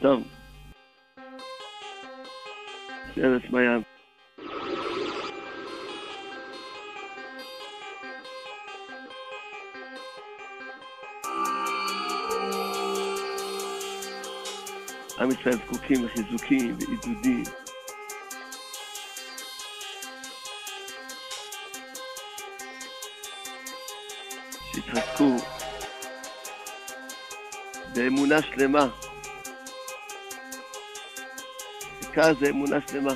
טוב. ארץ מעיין. עם ישראל זקוקים לחיזוקים ועידודים. שיתחזקו באמונה שלמה. עיקר זה אמונה שלמה.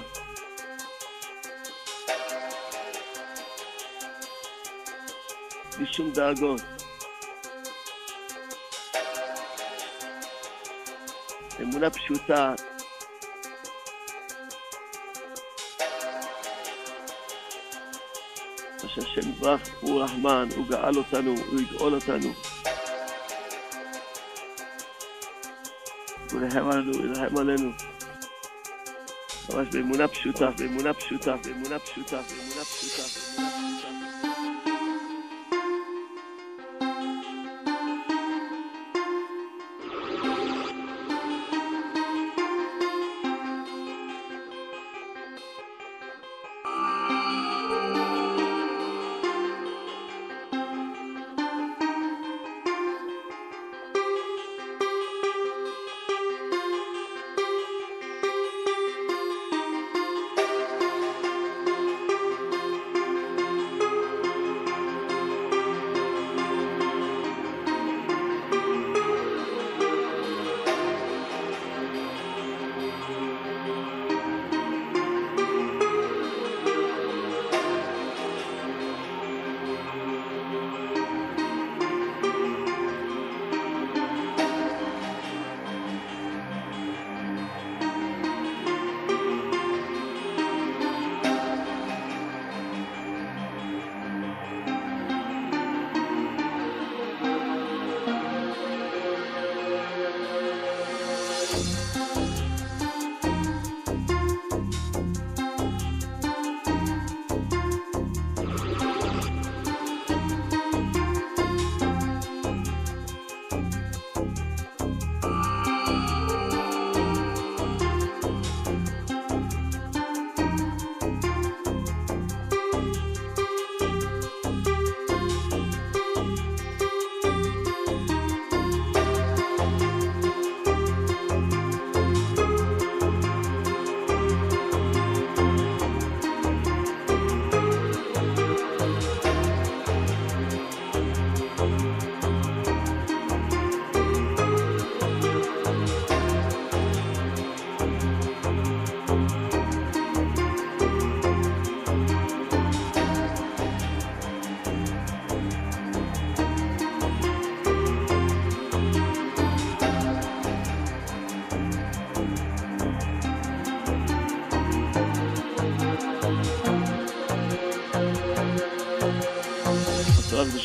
בלי שום דאגות. אמונה פשוטה. שהשם יברך הוא רחמן, הוא גאל אותנו, הוא יגאול אותנו. הוא ירחם עלינו, ירחם עלינו. ממש באמונה פשוטה, באמונה פשוטה, באמונה פשוטה, באמונה פשוטה.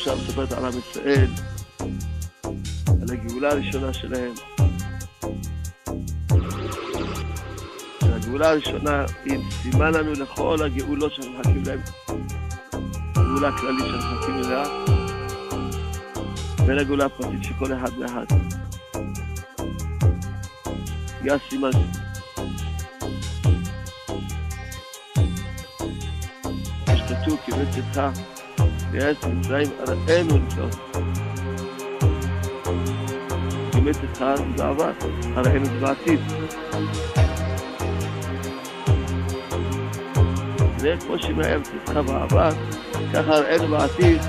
הקדושה מספרת על עם ישראל, על הגאולה הראשונה שלהם. הגאולה הראשונה היא סימן לנו לכל הגאולות שאנחנו מחכים להן, גאולה כללית שאנחנו מחכים אליה, ולגאולה הפרטית של כל אחד ואחד. היא הסימן. שכתוב כי בצאתך בארץ מצרים אראנו לחיות. באמת איתך זה בעבר, הראינו זה בעתיד. זה כמו שמארץ איתך בעבר, ככה הראינו בעתיד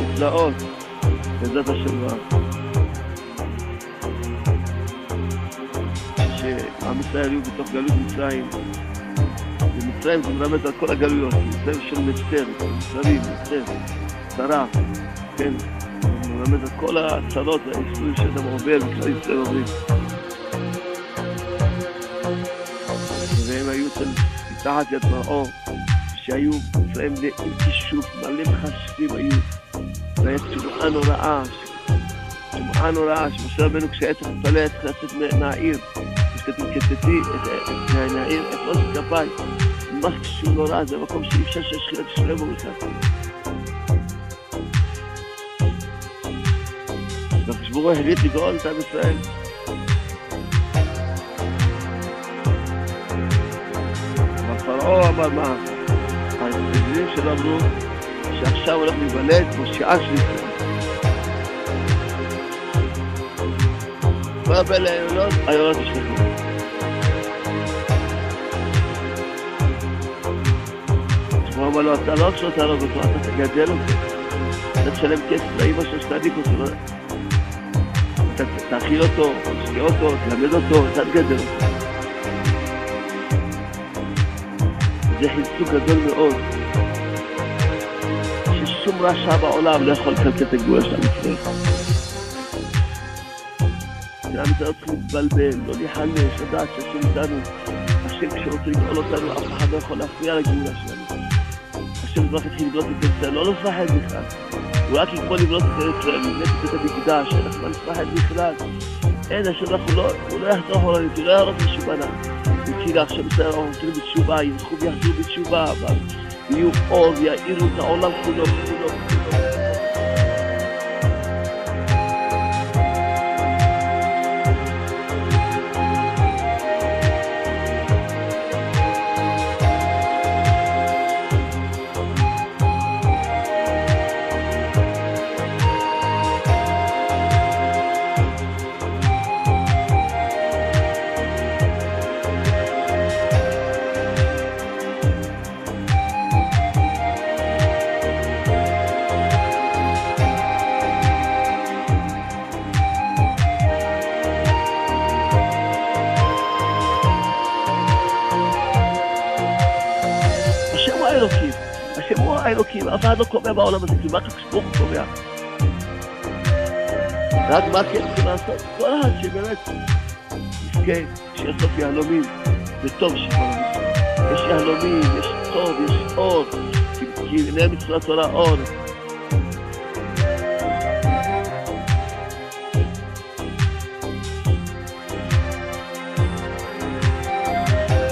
נפלאות, בעזרת השם. שעם ישראל היו בתוך גלות מצרים, ומצרים זה מלמד על כל הגלויות, מצרים של מצר, מצרים, מצר. צרה, כן, הוא מלמד את כל הצרות והאיסורים שאדם עובר, וכלל ישראל עוברים. והם היו אצל מתחת יד פרעה, שהיו אצלם עם כישוף, מלא מחשבים היו, והיה תשועה נוראה, תשועה נוראה, שמשה רבנו כשהיה צריך להתפלל, היה צריך לצאת מהעיר, שכתוב כתתי מהעיר, את ראש כפיי, ממש קשור נורא, זה מקום שאי אפשר תשלם בו בכלל. הציבור החליט לגאול את עם ישראל. פרעה אמר מה? ההסתדרים שלו אמרו שעכשיו הולך להיוולד מושיעה של ישראל. כל הבן לעיינות, העיינות ישלחו. הוא אמר לו, אתה לא רק שלא תהרוג אותו, אתה תגדל אותו. אתה תשלם כסף לאימא של שתדיק אותו. תאכיל אותו, תשקיע אותו, תלמד אותו, תגדל אותו. זה חיזוק גדול מאוד, ששום רשע בעולם לא יכול לקלקל את הגבולה של עם ישראל. עם ישראל צריך להתבלבל, לא להיחלש, לדעת שהשם איתנו. השם כשרוצה לגאול אותנו, אף אחד לא יכול להפריע לגאולה שלנו. השם כבר התחיל לבנות את ישראל, לא לפחד בכלל. הוא רק יגמור לבנות את ישראל, לבנות את בית המקדש, לך מה לפחד בכלל. אין, השם אנחנו לא, הוא לא יחזור אחורנית, הוא לא יהרוס לשובנה. וכאילו עכשיו ישראל אנחנו נותנים בתשובה, ילכו ויחזרו בתשובה, אבל יהיו אור ויאירו את העולם כולו. אחד לא קובע בעולם הזה, ברוך הוא קובע? רק מה כן צריכים לעשות? כל אחד שבאמת יזכה, שיאסוף יהלומים, זה טוב שכל. יש יהלומים, יש טוב, יש אור, כי- הנה מצוות תורה אור.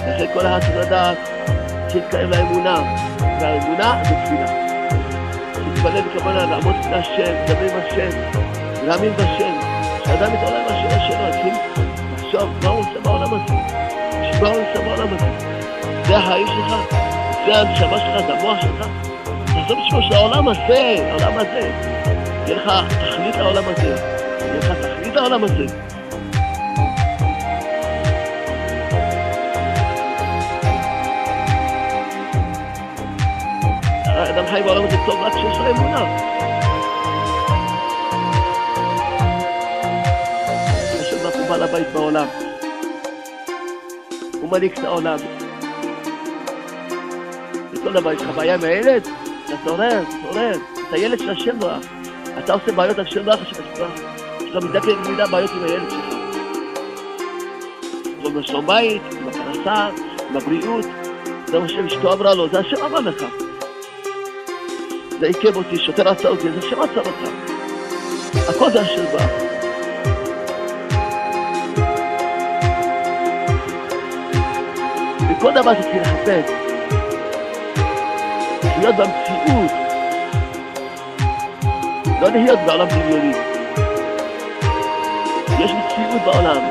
לכן כל אחד צריך לדעת שיתקרב לאמונה, והאמונה זה תפילה. להתפלל בכוונה, לעמוד לפני השם, לדבר עם השם, להאמין בשם. כשאדם מתעורר עם השאלה שלו, יתחיל לחשוב מה הוא עושה בעולם הזה, שמה הוא עושה בעולם הזה. זה החיים שלך, זה הנשמה שלך, זה המוח שלך. תעזוב בשביל של העולם הזה, העולם הזה. יהיה לך תכלית לעולם הזה, יהיה לך תכלית לעולם הזה. חי בעולם הזה טוב רק כשיש לו אמונה. השם ברוך הוא בעל הבית בעולם. הוא מנהיג את העולם. בכל דבר, יש לך בעיה עם הילד? אתה תתעורר, תתעורר. אתה ילד של השם ברוך. אתה עושה בעיות על שם השם ברוך. יש לך מידה כנגד מידה בעיות עם הילד שלך. לא בשלום בית, עם הפרנסה, עם הבריאות. זה מה שאשתו אמרה לו, זה השם אמר לך. זה עיכב אותי, שוטר עצר אותי, זה השם עצר אותך. הכל זה השם ברוך. בכל דבר שצריך לחפש. להיות במציאות. לא להיות בעולם דמיוני. יש מציאות בעולם.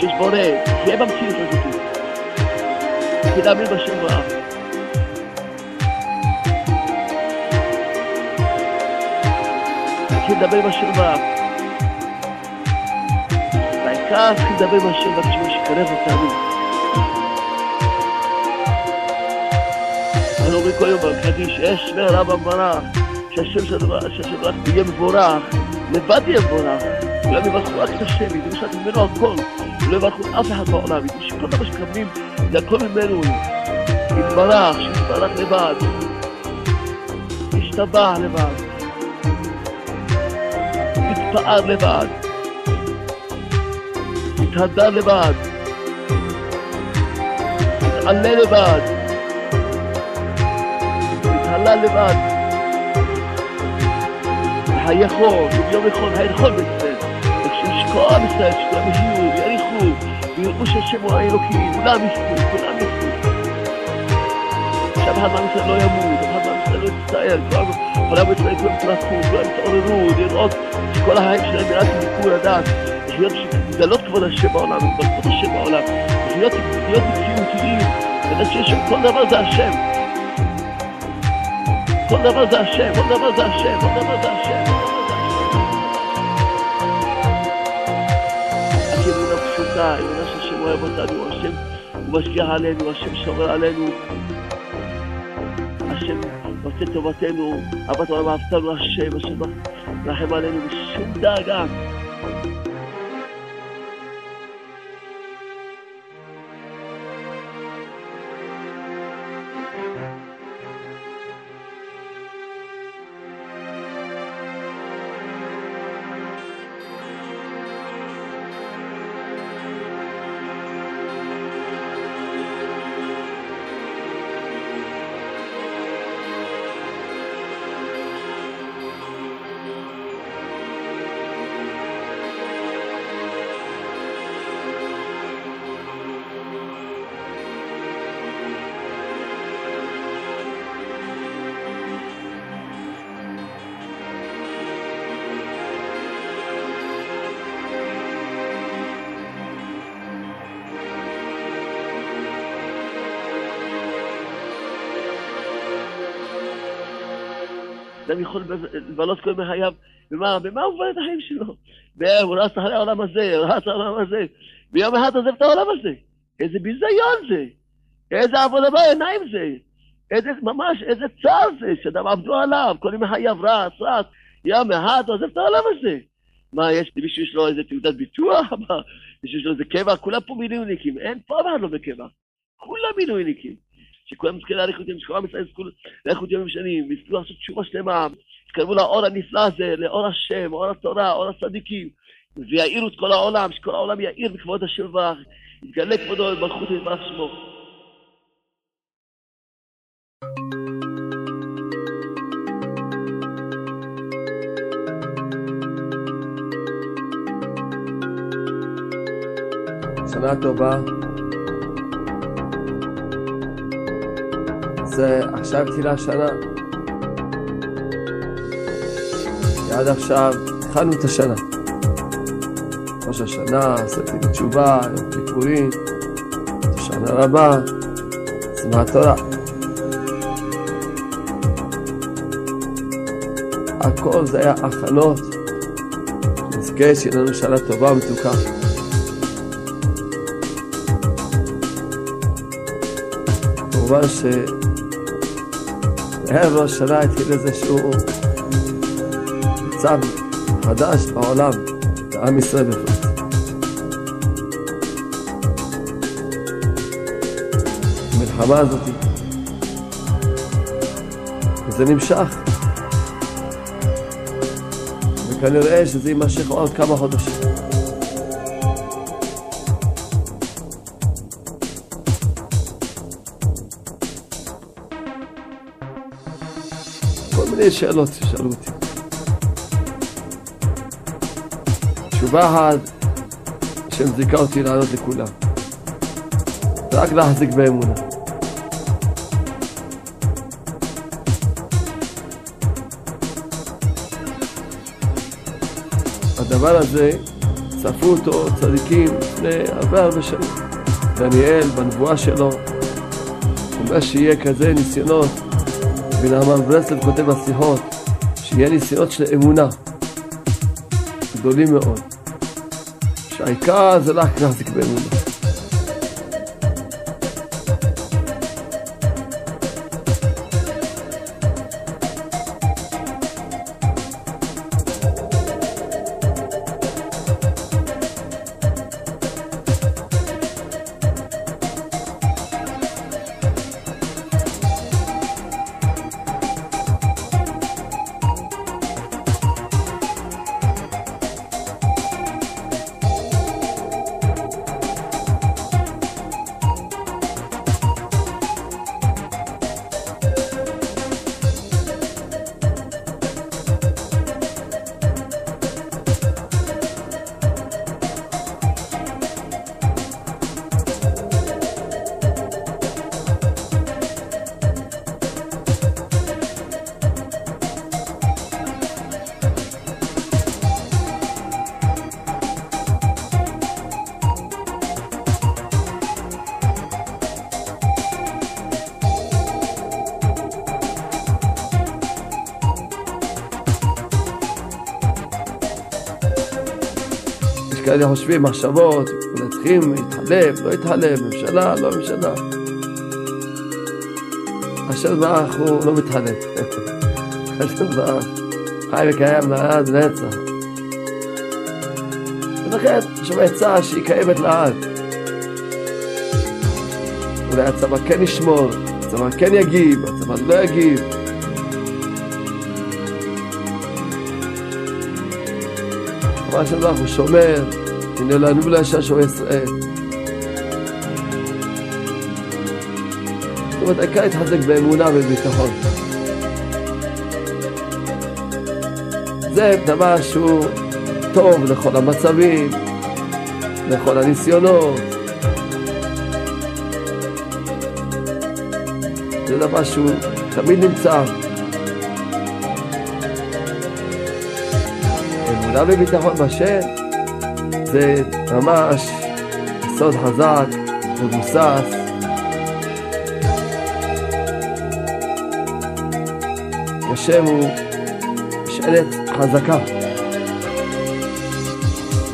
שיש בורא, תהיה במציאות הזאת. תדאמין בשם רב. תתחיל לדבר עם רב. והעיקר תתחיל לדבר עם השם רב בשביל שיקרב אותנו. אנחנו אומרים כל יום בקדיש, אש ורב המברך, שהשם של רב יהיה מבורך, לבד יהיה מבורך. כולם יברכו רק את השם, ידעו שאת ממנו הכל, ולא יברכו אף אחד בעולם, ידעו שכל דבר שקמים זה הכל ממנו, יתברך, שיתברך לבד, ישתבח לבד, יתפאר לבד, יתהדר לבד, יתעלה לבד, יתהלל לבד, וחיי חול, וביום יכול, חיי חול בישראל, וכשישקוע עם ישראל, שכולם יחיו ויאריכו, ויראו שהשם הוא האלוקים, כולם יזכו, כולם יזכו. שאף אחד מעם ישראל לא ימות, אף אחד מעם ישראל לא יצטער, כל עם ישראל כולם יתרחו, כולם יתעוררו, לראות שכל החיים שלהם נראה כניכור לדעת, לחיות בשביל לגלות כבוד השם בעולם, כבוד השם בעולם, להיות מציאותיים, לדעת שיש כל דבר זה השם. כל דבר זה השם, כל דבר זה השם, כל דבר זה השם. אמונה פשוטה, אמונה שהשם אוהב אותנו, השם הוא משגיח עלינו, השם שומר עלינו. השם עושה טובתנו, אהבת העולם אהבתנו השם, השם מרחם עלינו 大哥。אדם יכול לבלות כל ימי חייו, במה, במה הוא מבלה את החיים שלו? הוא רץ אחרי העולם הזה, רץ אחרי העולם הזה, ביום אחד עוזב את העולם הזה. איזה ביזיון זה, איזה עבודה בעיניים זה, איזה, ממש, איזה צער זה, שאדם עבדו עליו, כל ימי חייו רץ, רץ, יום אחד עוזב את העולם הזה. מה, יש למישהו יש לו איזה תעודת ביטוח? מה, יש לו איזה קבע? כולם פה מילואיניקים, אין פה אף אחד לא בקבע. כולם מילואיניקים. שכולם יזכו להאריך אותם, שכולם ישראל יזכו לאריכות ימים שנים, ויזכו לעשות תשובה שלמה, יתקרבו לאור הנפלא הזה, לאור השם, אור התורה, אור הצדיקים, ויעירו את כל העולם, שכל העולם יאיר בכבוד ברך, יתגלה כבודו במלכות יתברך שמו. שנה טובה. זה עכשיו תחילה שנה. עד עכשיו התחלנו את השנה. ראש השנה, עשיתי בתשובה, יום כיפורים, שנה רבה, שמחת תורה. הכל זה היה הכנות, נזכה שיהיה לנו שנה טובה ומתוקה. כמובן ש... ראש השנה התחיל איזשהו מצב חדש בעולם, לעם ישראל בפרט. המלחמה הזאת, וזה נמשך. וכנראה שזה יימשך עוד כמה חודשים. מיני שאלות ששאלו אותי. תשובה אחת שמזיקה אותי לענות לכולם. רק להחזיק באמונה. הדבר הזה, צפו אותו צדיקים לפני הרבה הרבה שנים. דניאל, בנבואה שלו, אומר שיהיה כזה ניסיונות, ונאמר ברסלב כותב בשיחות, שיהיה ניסיונות של אמונה, גדולים מאוד. שהעיקר זה רק להחזיק באמונה. כאלה חושבים מחשבות, צריכים להתחלף, לא להתחלף, ממשלה, לא ממשלה. השם ברוך הוא לא מתחלף. השם ברוך חי וקיים לעד נצח. ולכן יש שם עצה שהיא קיימת לעד. אולי הצבא כן ישמור, הצבא כן יגיב, הצבא לא יגיב. מה שברך הוא שומר, הנה לא ענו להשם שומר ישראל. זאת אומרת, העיקר להתחזק באמונה ובביטחון. זה דבר שהוא טוב לכל המצבים, לכל הניסיונות. זה דבר שהוא תמיד נמצא. אמונה וביטחון בשם זה ממש יסוד חזק, מבוסס. השם הוא משענת חזקה.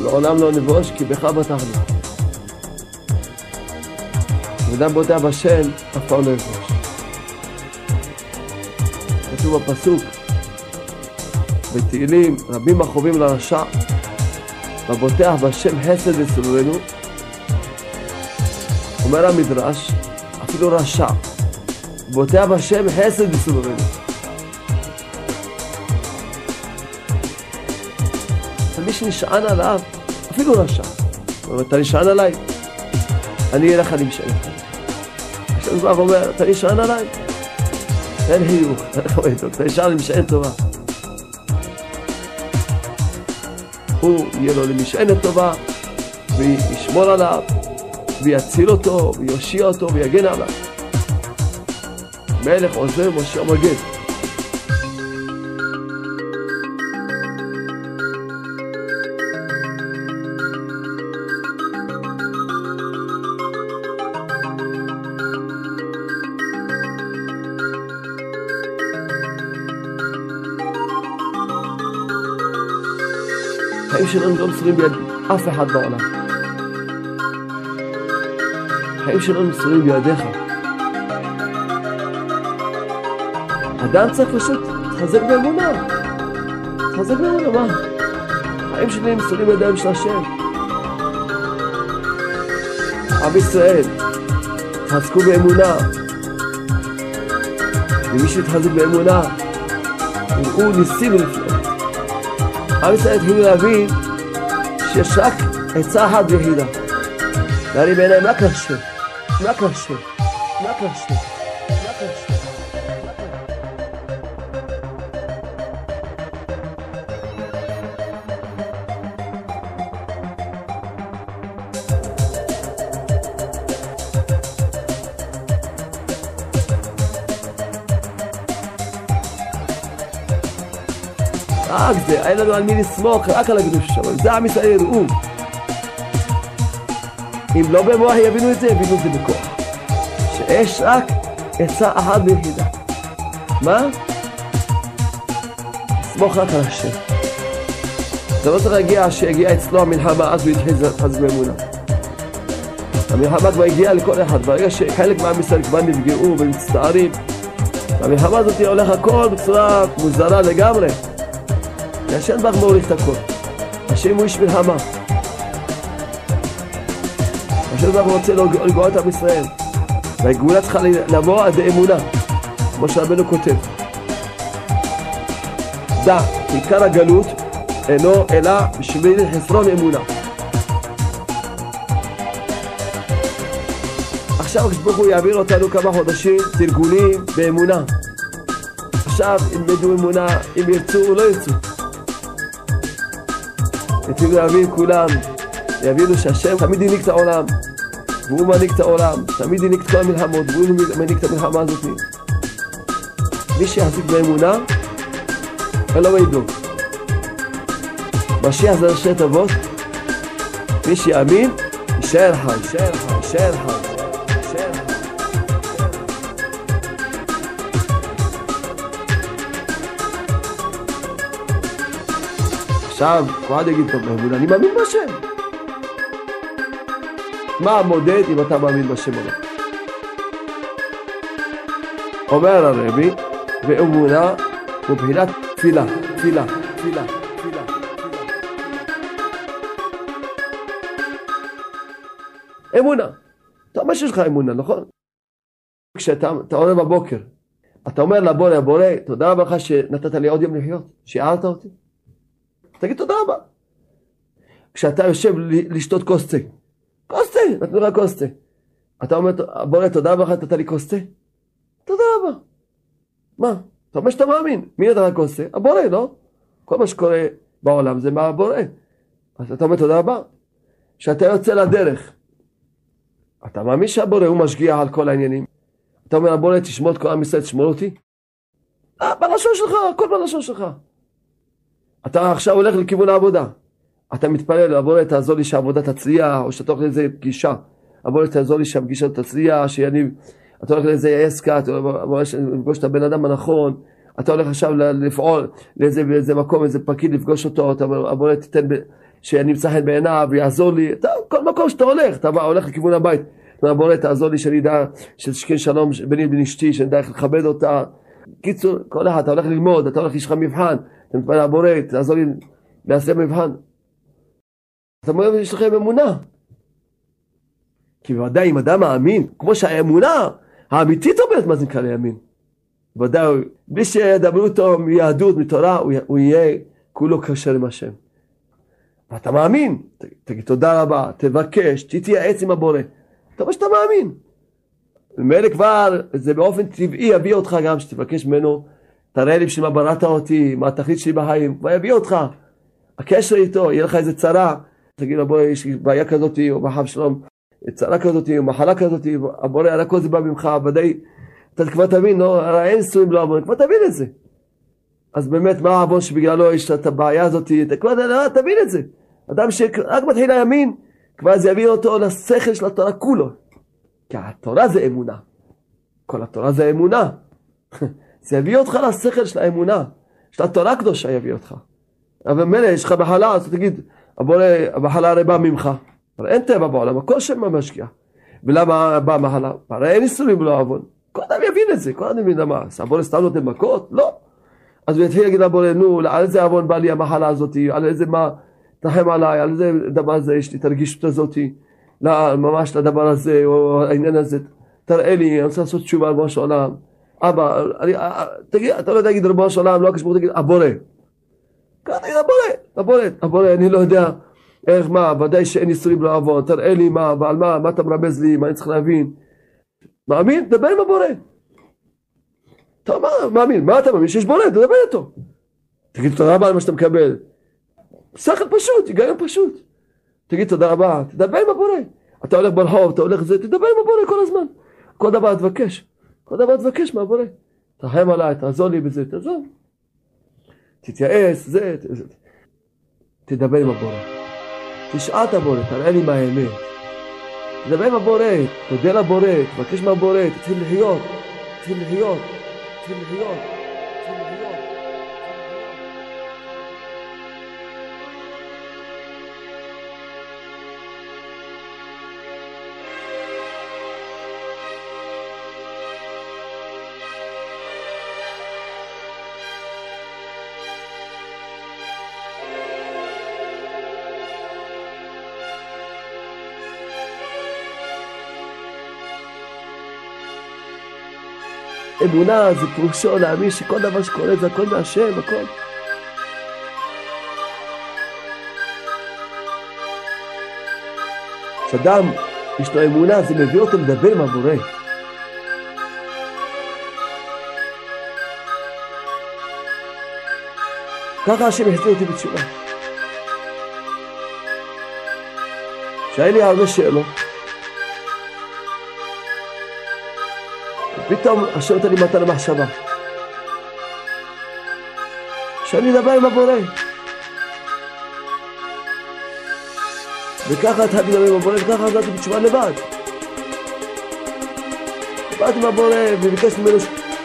לעולם לא נבוש כי בך בטחנו. אדם בוטח בשם אף פעם לא יבוש. כתוב בפסוק בתהילים רבים החובים לרשע ובוטח בשם חסד וסלולנו אומר המדרש אפילו רשע בוטח בשם חסד וסלולנו מי שנשען עליו אפילו רשע אומר אתה נשען עליי אני אהיה לך נמשען השם ברוך אומר אתה נשען עליי אין חיוך, אתה נשען נמשען טובה הוא יהיה לו למשענת טובה, וישמור עליו, ויציל אותו, ויושיע אותו, ויגן עליו. מלך עוזר משה מגן. לא מסורים ביד אף אחד בעולם. החיים שלנו מסורים בידיך. אדם צריך פשוט להתחזק באמונה. להתחזק באמונה, מה? החיים שלי מסורים בידיים של השם. עם ישראל, תחזקו באמונה. ומי שיתחזק באמונה, יראו ניסים ונפלאות. עם ישראל התחילו להבין שיש רק עצה אחת ויחידה. להרים בעיניים רק להשם, רק להשם, רק להשם, אין לנו על מי לסמוך, רק על הקדוש שלו, זה עם ישראל יראו. אם לא במוח יבינו את זה, יבינו את זה בכוח. שיש רק עצה אחת ויחידה. מה? לסמוך רק על השם. זה לא צריך להגיע, שיגיע אצלו המלחמה, אז הוא יתחיל להתחזק באמונה. המלחמה כבר הגיעה לכל אחד, ברגע שחלק מעם ישראל כבר נפגעו ומצטערים, המלחמה הזאת הולך הכל בצורה מוזרה לגמרי. והשם ברוך מוליך את הכל. השם הוא איש מלחמה. השם ברוך רוצה לגאול את עם ישראל. והגאולה צריכה לבוא עד אמונה, כמו שרבנו כותב. דע, עיקר הגלות אינו אלא בשביל חסרון אמונה. עכשיו הקדוש ברוך הוא יעביר אותנו כמה חודשים תרגולים באמונה. עכשיו ילמדו אמונה, אם ירצו או לא ירצו. יתחילו להבין כולם, יבינו שהשם תמיד הנהיג את העולם, והוא מנהיג את העולם, תמיד הנהיג את כל המלחמות, והוא מנהיג את המלחמה הזאת. מי שיחזיק באמונה, אין לו מה לדאוג. משיח זה ראשי תיבות, מי שיאמין, יישאר חי, יישאר חי, יישאר חי. עכשיו, אחד יגיד, טוב, באמונה, אני מאמין בהשם. מה המודד אם אתה מאמין בשם או לא? אומר הרבי, ואמונה הוא בחינת תפילה, תפילה, תפילה. אמונה. אתה אומר שיש לך אמונה, נכון? כשאתה עולה בבוקר, אתה אומר לבורא, הבורא, תודה רבה לך שנתת לי עוד יום לחיות, שהערת אותי. תגיד תודה רבה. כשאתה יושב לשתות כוס תה, כוס תה, נתנו לך כוס תה. אתה אומר, בורא, תודה רבה לך נתת לי כוס תה. תודה רבה. מה? אתה אומר שאתה מאמין. מי נתן לך כוס תה? הבורא, לא? כל מה שקורה בעולם זה מהבורא. אז אתה אומר תודה רבה. כשאתה יוצא לדרך, אתה מאמין שהבורא הוא משגיח על כל העניינים. אתה אומר הבורא תשמור את כל עם ישראל, תשמור אותי? אה, בלשון שלך, הכל בלשון שלך. אתה עכשיו הולך לכיוון העבודה. אתה מתפלל, הבורא תעזור לי שהעבודה תצליח, או שאתה הולך לאיזה פגישה. הבורא תעזור לי שהפגישה תצליח, שאני... אתה הולך לאיזה עסקה, אתה הולך לפגוש את הבן אדם הנכון. אתה הולך עכשיו לפעול לאיזה, לאיזה מקום, איזה פקיד לפגוש אותו, אתה אומר, הבורא תיתן, שאני אמצא חן בעיניו, ויעזור לי. אתה, כל מקום שאתה הולך, אתה הולך לכיוון הבית. הבורא תעזור לי שאני אדע שתשכין שלום ביני ובין אשתי, שאני אדע איך לכבד אותה. קיצור, כל אחד, אתה הולך ללמוד, אתה הולך, יש לך מבחן, אתה מתפלל לבורא, תעזור לי לעשות מבחן. אתה אומר, יש לכם אמונה. כי בוודאי אם אדם מאמין, כמו שהאמונה האמיתית אומרת מה זה נקרא לימין. ודאי, בלי שידברו אותו מיהדות, מתורה, הוא, יהיה כולו קשר עם השם. ואתה מאמין, תגיד תודה רבה, תבקש, תתייעץ עם הבורא. אתה רואה שאתה מאמין. ומילא כבר, זה באופן טבעי יביא אותך גם, שתבקש ממנו, תראה לי בשביל מה בראת אותי, מה התכלית שלי בחיים, כבר יביא אותך. הקשר איתו, יהיה לך איזה צרה, תגיד לו בוא, יש לי בעיה כזאת, או בחב שלום, צרה כזאת, או מחלה כזאת, הבורא, על הכל זה בא ממך, ודאי, אתה כבר תבין, לא, הרי אין נישואים לא עוון, כבר תבין את זה. אז באמת, מה העוון שבגללו יש את הבעיה הזאת, אתה כבר תבין את זה. אדם שרק מתחיל הימין, כבר זה יביא אותו לשכל של התורה כולו. כי התורה זה אמונה. כל התורה זה אמונה. זה יביא אותך לשכל של האמונה. של התורה הקדושה יביא אותך. אבל מילא יש לך מחלה, אז תגיד, המחלה הרי באה ממך. אבל אין טבע בעולם, הכל שם המשקיע. ולמה באה מחלה? הרי אין איסורים לא עוון. כל אדם יבין את זה, כל אדם יבין למה. הבורא סתם נותן מכות? לא. אז הוא יתחיל להגיד לבורא, נו, על איזה עוון בא לי המחלה הזאת, על איזה מה, תרחם עליי, על איזה דבר הזה יש לי את הרגישות הזאתי, לא, ממש לדבר הזה, או העניין הזה, תראה לי, אני רוצה לעשות תשובה על ראש העולם. אבא, אני, תגיד, אתה לא יודע להגיד ריבונו של עולם, לא הקשבור, תגיד, הבורא. תגיד, הבורא, הבורא, הבורא, אני לא יודע איך, מה, ודאי שאין איסורים לעוון, תראה לי מה, ועל מה, מה אתה מרמז לי, מה אני צריך להבין. מאמין? דבר עם הבורא. אתה מאמין, מה אתה מאמין? שיש בורא, תדבר איתו. תגיד תודה רבה על מה שאתה מקבל. שכל פשוט, היגיון פשוט. תגיד תודה רבה, תדבר עם הבורא. אתה הולך ברחוב, אתה הולך זה, תדבר עם הבורא כל הזמן. כל דבר תבקש. כל דבר תבקש מהבורא. תרחם עליי, תעזור לי בזה, תעזור. תתייעץ, זה, זה. תדבר עם הבורא. תשאל את הבורא, תראה לי מה האמת. תדבר עם הבורא, תודה לבורא, תבקש מהבורא, תתחיל לחיות, תתחיל לחיות, תתחיל לחיות. אמונה זה פירושו להאמין שכל דבר שקורה זה הכל מהשם, הכל. כשאדם יש לו אמונה זה מביא אותו לדבר עם הבורא. ככה השם החזיר אותי בתשובה. שהיה לי הרבה שאלות פתאום השם נותן לי מתן המחשבה. שאני אדבר עם הבורא. וככה התחלתי לדבר עם הבורא, וככה חזרתי בתשובה לבד. באתי עם הבורא וביקשתי ממנו,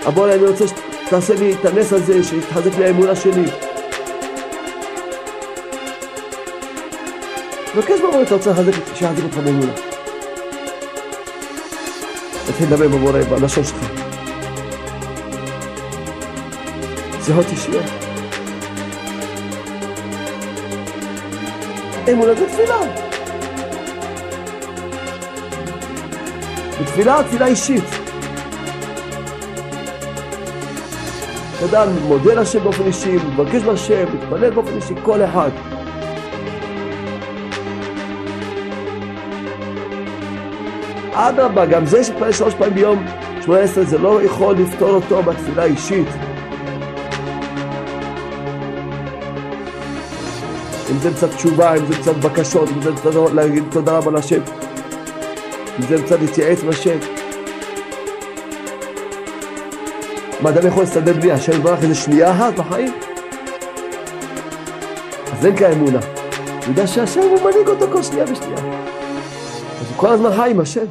הבורא אני רוצה שתעשה לי את הנס הזה, שיתחזק לי האמונה שלי. מבקש מהבורא, אתה רוצה שיחזק אותך באמונה. תתחיל לדבר בבורא בלשון שלך. שיחות אישיות. אמונה זה תפילה. בתפילה, תפילה אישית. אדם מודה להשם באופן אישי, מבקש מהשם, מתפלל באופן אישי, כל אחד. אדרבה, גם זה שתפלל שלוש פעמים ביום, שמונה עשרה, זה לא יכול לפתור אותו בתפילה אישית. אם זה מצד תשובה, אם זה מצד בקשות, אם זה מצד להגיד תודה רבה להשם, אם זה מצד להתייעץ עם השם. מה אדם יכול להסתדר בלי השם יברך איזה שנייה אחת בחיים? אז אין כאן אמונה. הוא יודע שהשם הוא מנהיג אותו כל שנייה ושנייה. אז הוא כל הזמן חי עם השם.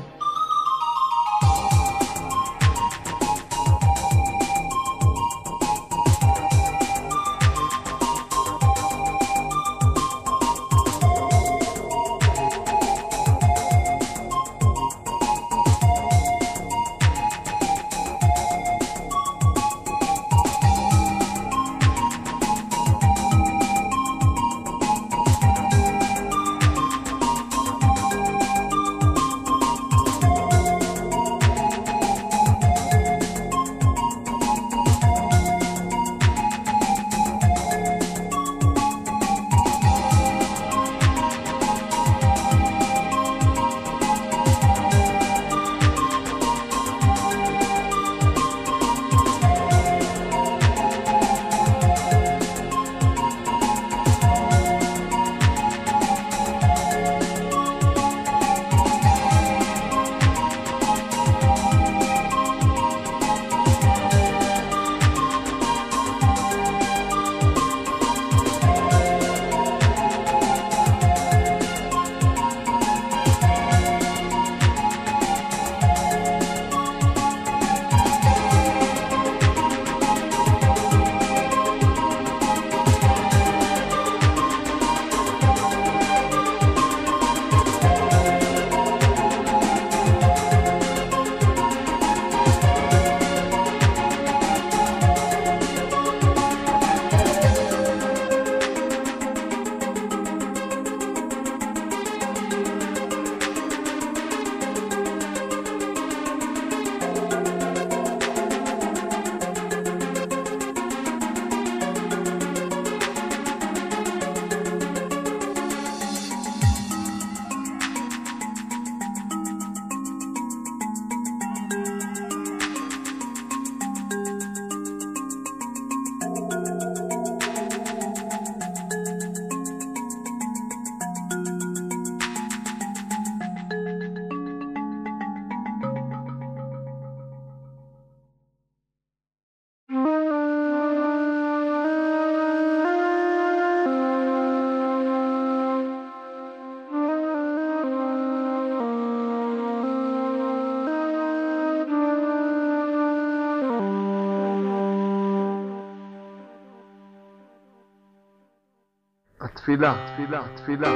תפילה, תפילה, תפילה.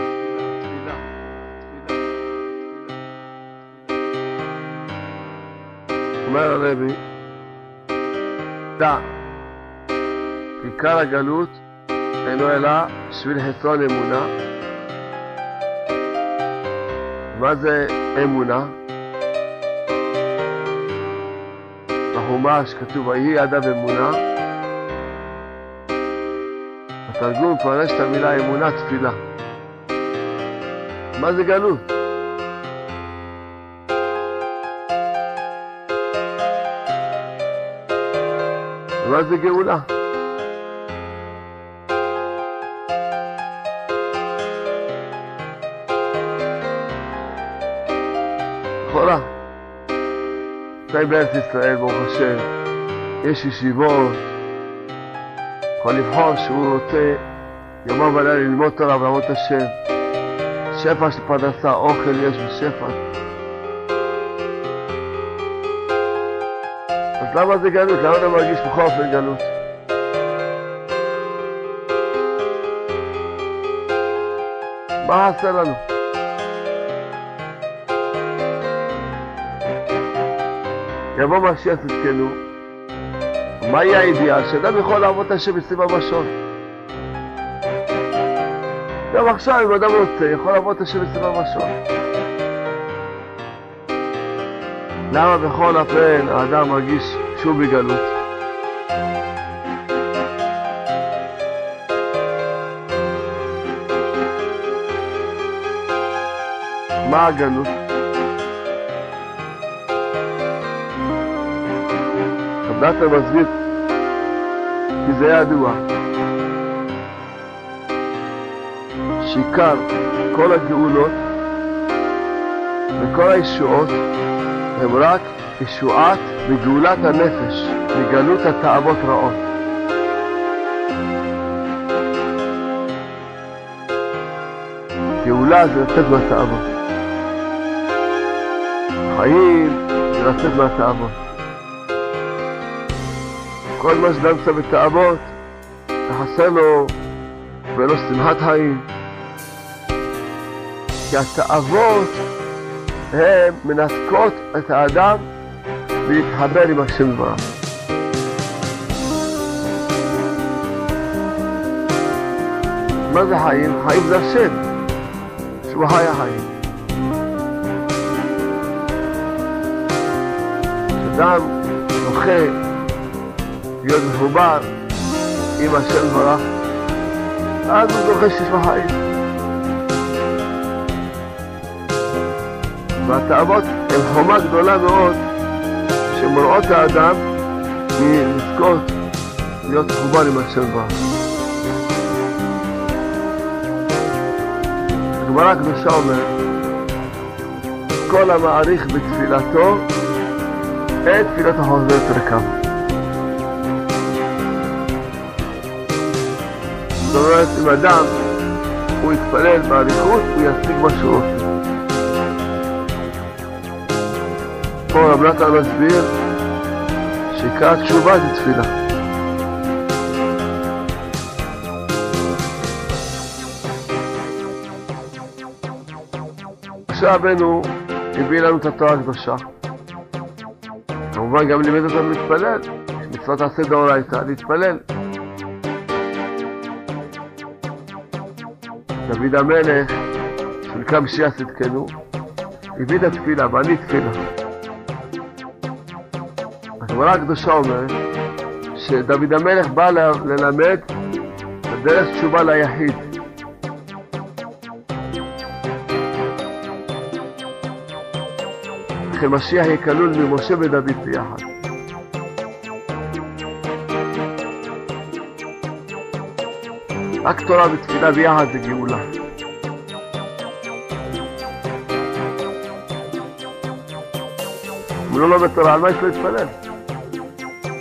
אומר הרבי, דע, עיקר הגלות אינו אלא בשביל חסרון אמונה. מה זה אמונה? בחומש כתוב, ויהי אדם אמונה. התרגום מפרש את המילה אמונה תפילה. מה זה גלות? מה זה גאולה? לכאורה, חיים בארץ ישראל, ברוך השם, יש ישיבות, יכול לבחור שהוא רוצה יומם ולילה ללמוד תורה ולעמוד את השם. שפע של פרנסה, אוכל יש בשפע. אז למה זה גלות? למה אתה מרגיש בכל אופן גלות? מה חסר לנו? יבוא משיח צדקנו, מה יהיה האידיאל? שאדם יכול לעבוד את השם 24 שעות. גם עכשיו, אם אדם רוצה, יכול לעבוד את השם 24 שעות. למה בכל אופן האדם מרגיש שהוא בגלות? מה הגלות? רב מסביר, כי זה ידוע, שעיקר כל הגאולות וכל הישועות הם רק ישועת וגאולת הנפש מגלות התאוות רעות. גאולה זה לצאת מהתאוות. חיים זה לצאת מהתאוות. כל מה שאדם נמצא בתאוות, תחסר לו ולא שמחת חיים. כי התאוות הן מנתקות את האדם להתחבר עם השם יתברך. מה זה חיים? חיים זה השם, שהוא חי החיים. כשאדם זוכה להיות מחובר עם השם יתברך, אז הוא זוכה שיש לו חיים. והתאוות הן חומה גדולה מאוד שמונעות האדם מלזכות להיות מחובר עם השם בה. הגמרא הקדושה אומרת, כל המעריך בתפילתו, אין תפילתו חוזרת ריקם. אומרת, אם אדם, הוא יתפלל באריכות, הוא ישיג מה שהוא רוצה. פה רב נתן מסביר שעיקר התשובה זה תפילה. משה רבנו הביא לנו את התורה הקדושה. כמובן גם לימד אותנו להתפלל, מצוות עשה דאורייתא, להתפלל. דוד המלך, שנקרא משיח צדקנו, הביא את התפילה, ואני תפילה. הגמרא הקדושה אומרת שדוד המלך בא ללמד דרך תשובה ליחיד. וכן משיח יהיה ממשה ודוד ביחד. רק תורה ותפילה ביחד זה גאולה. אם לא לומד תורה, על מה יש לו להתפלל?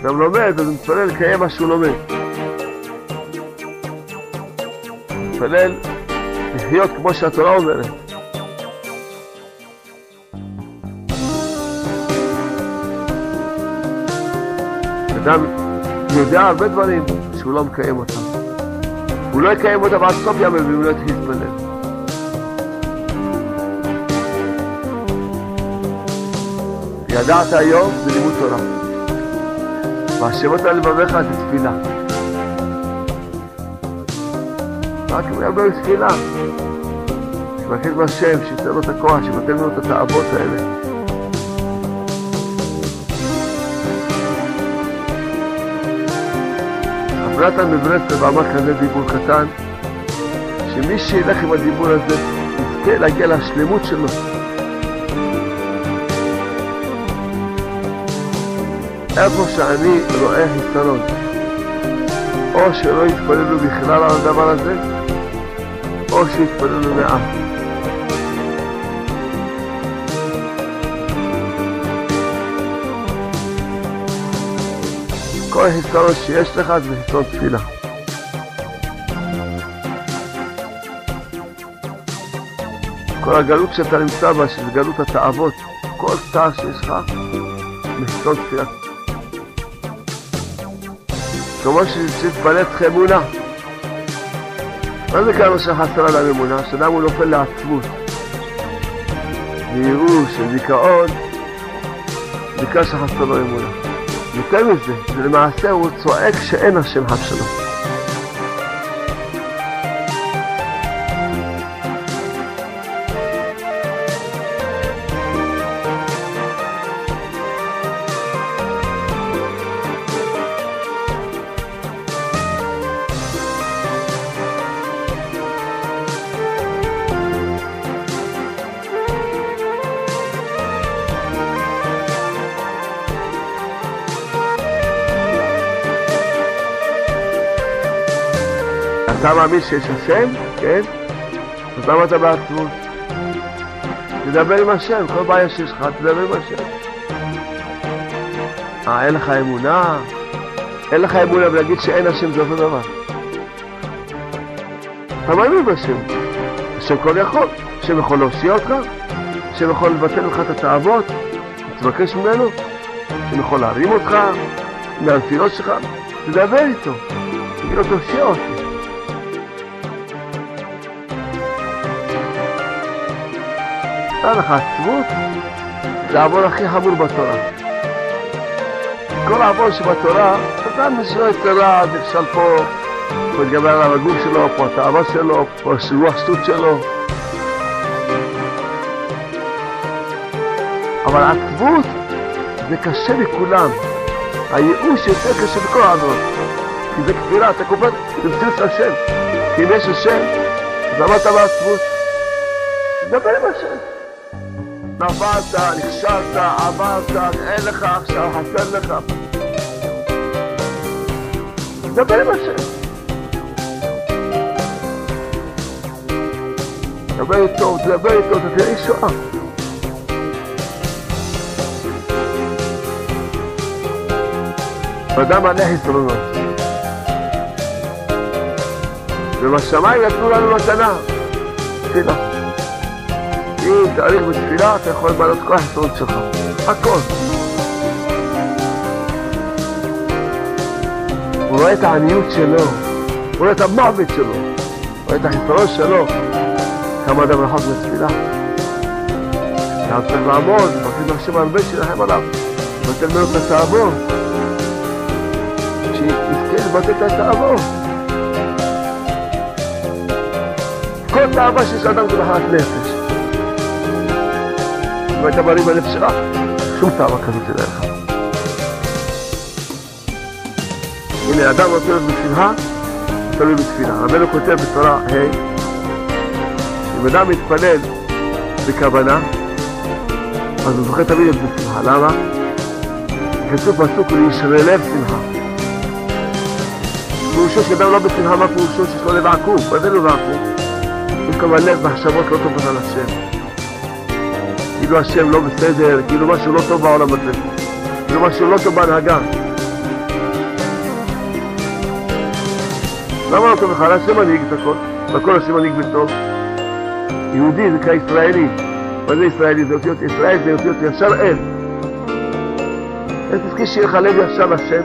גם לומד, אז הוא מתפלל לקיים מה שהוא לומד. מתפלל לחיות כמו שהתורה אומרת. אדם יודע הרבה דברים שהוא לא מקיים אותם. הוא לא יקיים אותם עד סוף ימים אם לא יתחיל להתפלל. ידעת היום בלימוד תורה. והשם אותה לבביך את תפילה. רק אם הוא יבוא בתפילה, שיבקש מהשם, שייתן לו את הכוח, שיבטל לו את התאוות האלה. רב נתן בברסלב אמר כזה דיבור קטן, שמי שילך עם הדיבור הזה, יזכה להגיע לשלמות שלו. איפה שאני רואה חיסרון, או שלא יתפללו בכלל על הדבר הזה, או שיתפללו מעט. כל חיסרון שיש לך זה חיסרון תפילה. כל הגלות שאתה נמצא בה, שזה גלות התאוות, כל צער שיש לך, זה תפילה. כמו להתפלל צריך אמונה. מה זה כמה שחסר על אמונה? שאדם הוא נופל לעצמות, לייאוש, לזיכרון, נקרא שחסר לו אמונה. יותר מזה, למעשה הוא צועק שאין השם אבשלום. מאמין שיש השם? כן? אז למה אתה בעצמות? תדבר עם השם, כל בעיה שיש לך, תדבר עם השם. אה, אין לך אמונה? אין לך אמונה ולהגיד שאין השם זה אותו דבר. אתה מאמין בשם. השם כל יכול. השם יכול להושיע אותך, השם יכול לבטל לך את התאוות, תבקש ממנו, השם יכול להרים אותך מהנפילות שלך, תדבר איתו, תגיד לו תושיע אותי. נתן לך עצבות, זה העוון הכי חמור בתורה. כל העוון שבתורה, אדם משלו יתרה, נכשל פה, פה התגבר עליו הגוף שלו, פה התאווה שלו, פה רוח שטות שלו. אבל עצבות זה קשה לכולם. הייאוש יותר קשה מכל העוון. כי זה כפירה, אתה כופר במציאות השם. כי אם יש השם, אז למה אתה בעצבות? תדבר עם השם. נפלת, נכשלת, עברת, אין לך עכשיו, חסר לך. דבר עם השם. דבר איתו, תדבר איתו, אתה תראה ישועה. אדם מלא חסרונות. ובשמיים נתנו לנו מתנה, תפילה. אם תאריך בתפילה, אתה יכול לבנות כל החסרונות שלך. הכל. הוא רואה את העניות שלו, הוא רואה את המוות שלו, הוא רואה את החסרון שלו. כמה אדם רחוק בתפילה. אתה צריך לעמוד, מבקשים מהשם הרבה שלכם עליו. נותן ממנו את התאוות. שיזכה לבטא את התאוות. כל תאווה שיש לאדם זה מחלת נפש. אתה בריא בלב שלך, שום תאווה כזאת תדע לך. הנה, אדם רוצה להיות בשמחה, תלוי בתפילה. רבנו כותב בתורה ה' אם אדם מתפלל בכוונה, אז הוא זוכה תמיד להיות בשמחה. למה? כתוב פסוק לישרי לב שמחה. פירושו שאדם לא בשמחה, מה פירושו שיש לו לב עקום? מה זה לב עקום? יש כמובן לב מחשבות לא טובות על השם. כאילו השם לא בסדר, כאילו משהו לא טוב בעולם הזה, כאילו משהו לא טוב בהנהגה. למה לא טוב לך? השם מנהיג את הכל, והכל השם מנהיג בטוב. יהודי זה נקרא ישראלי. מה זה ישראלי? זה אותיות ישראל, זה אותיות ישר אל. איך תזכי שיהיה לך לב ישר לשם?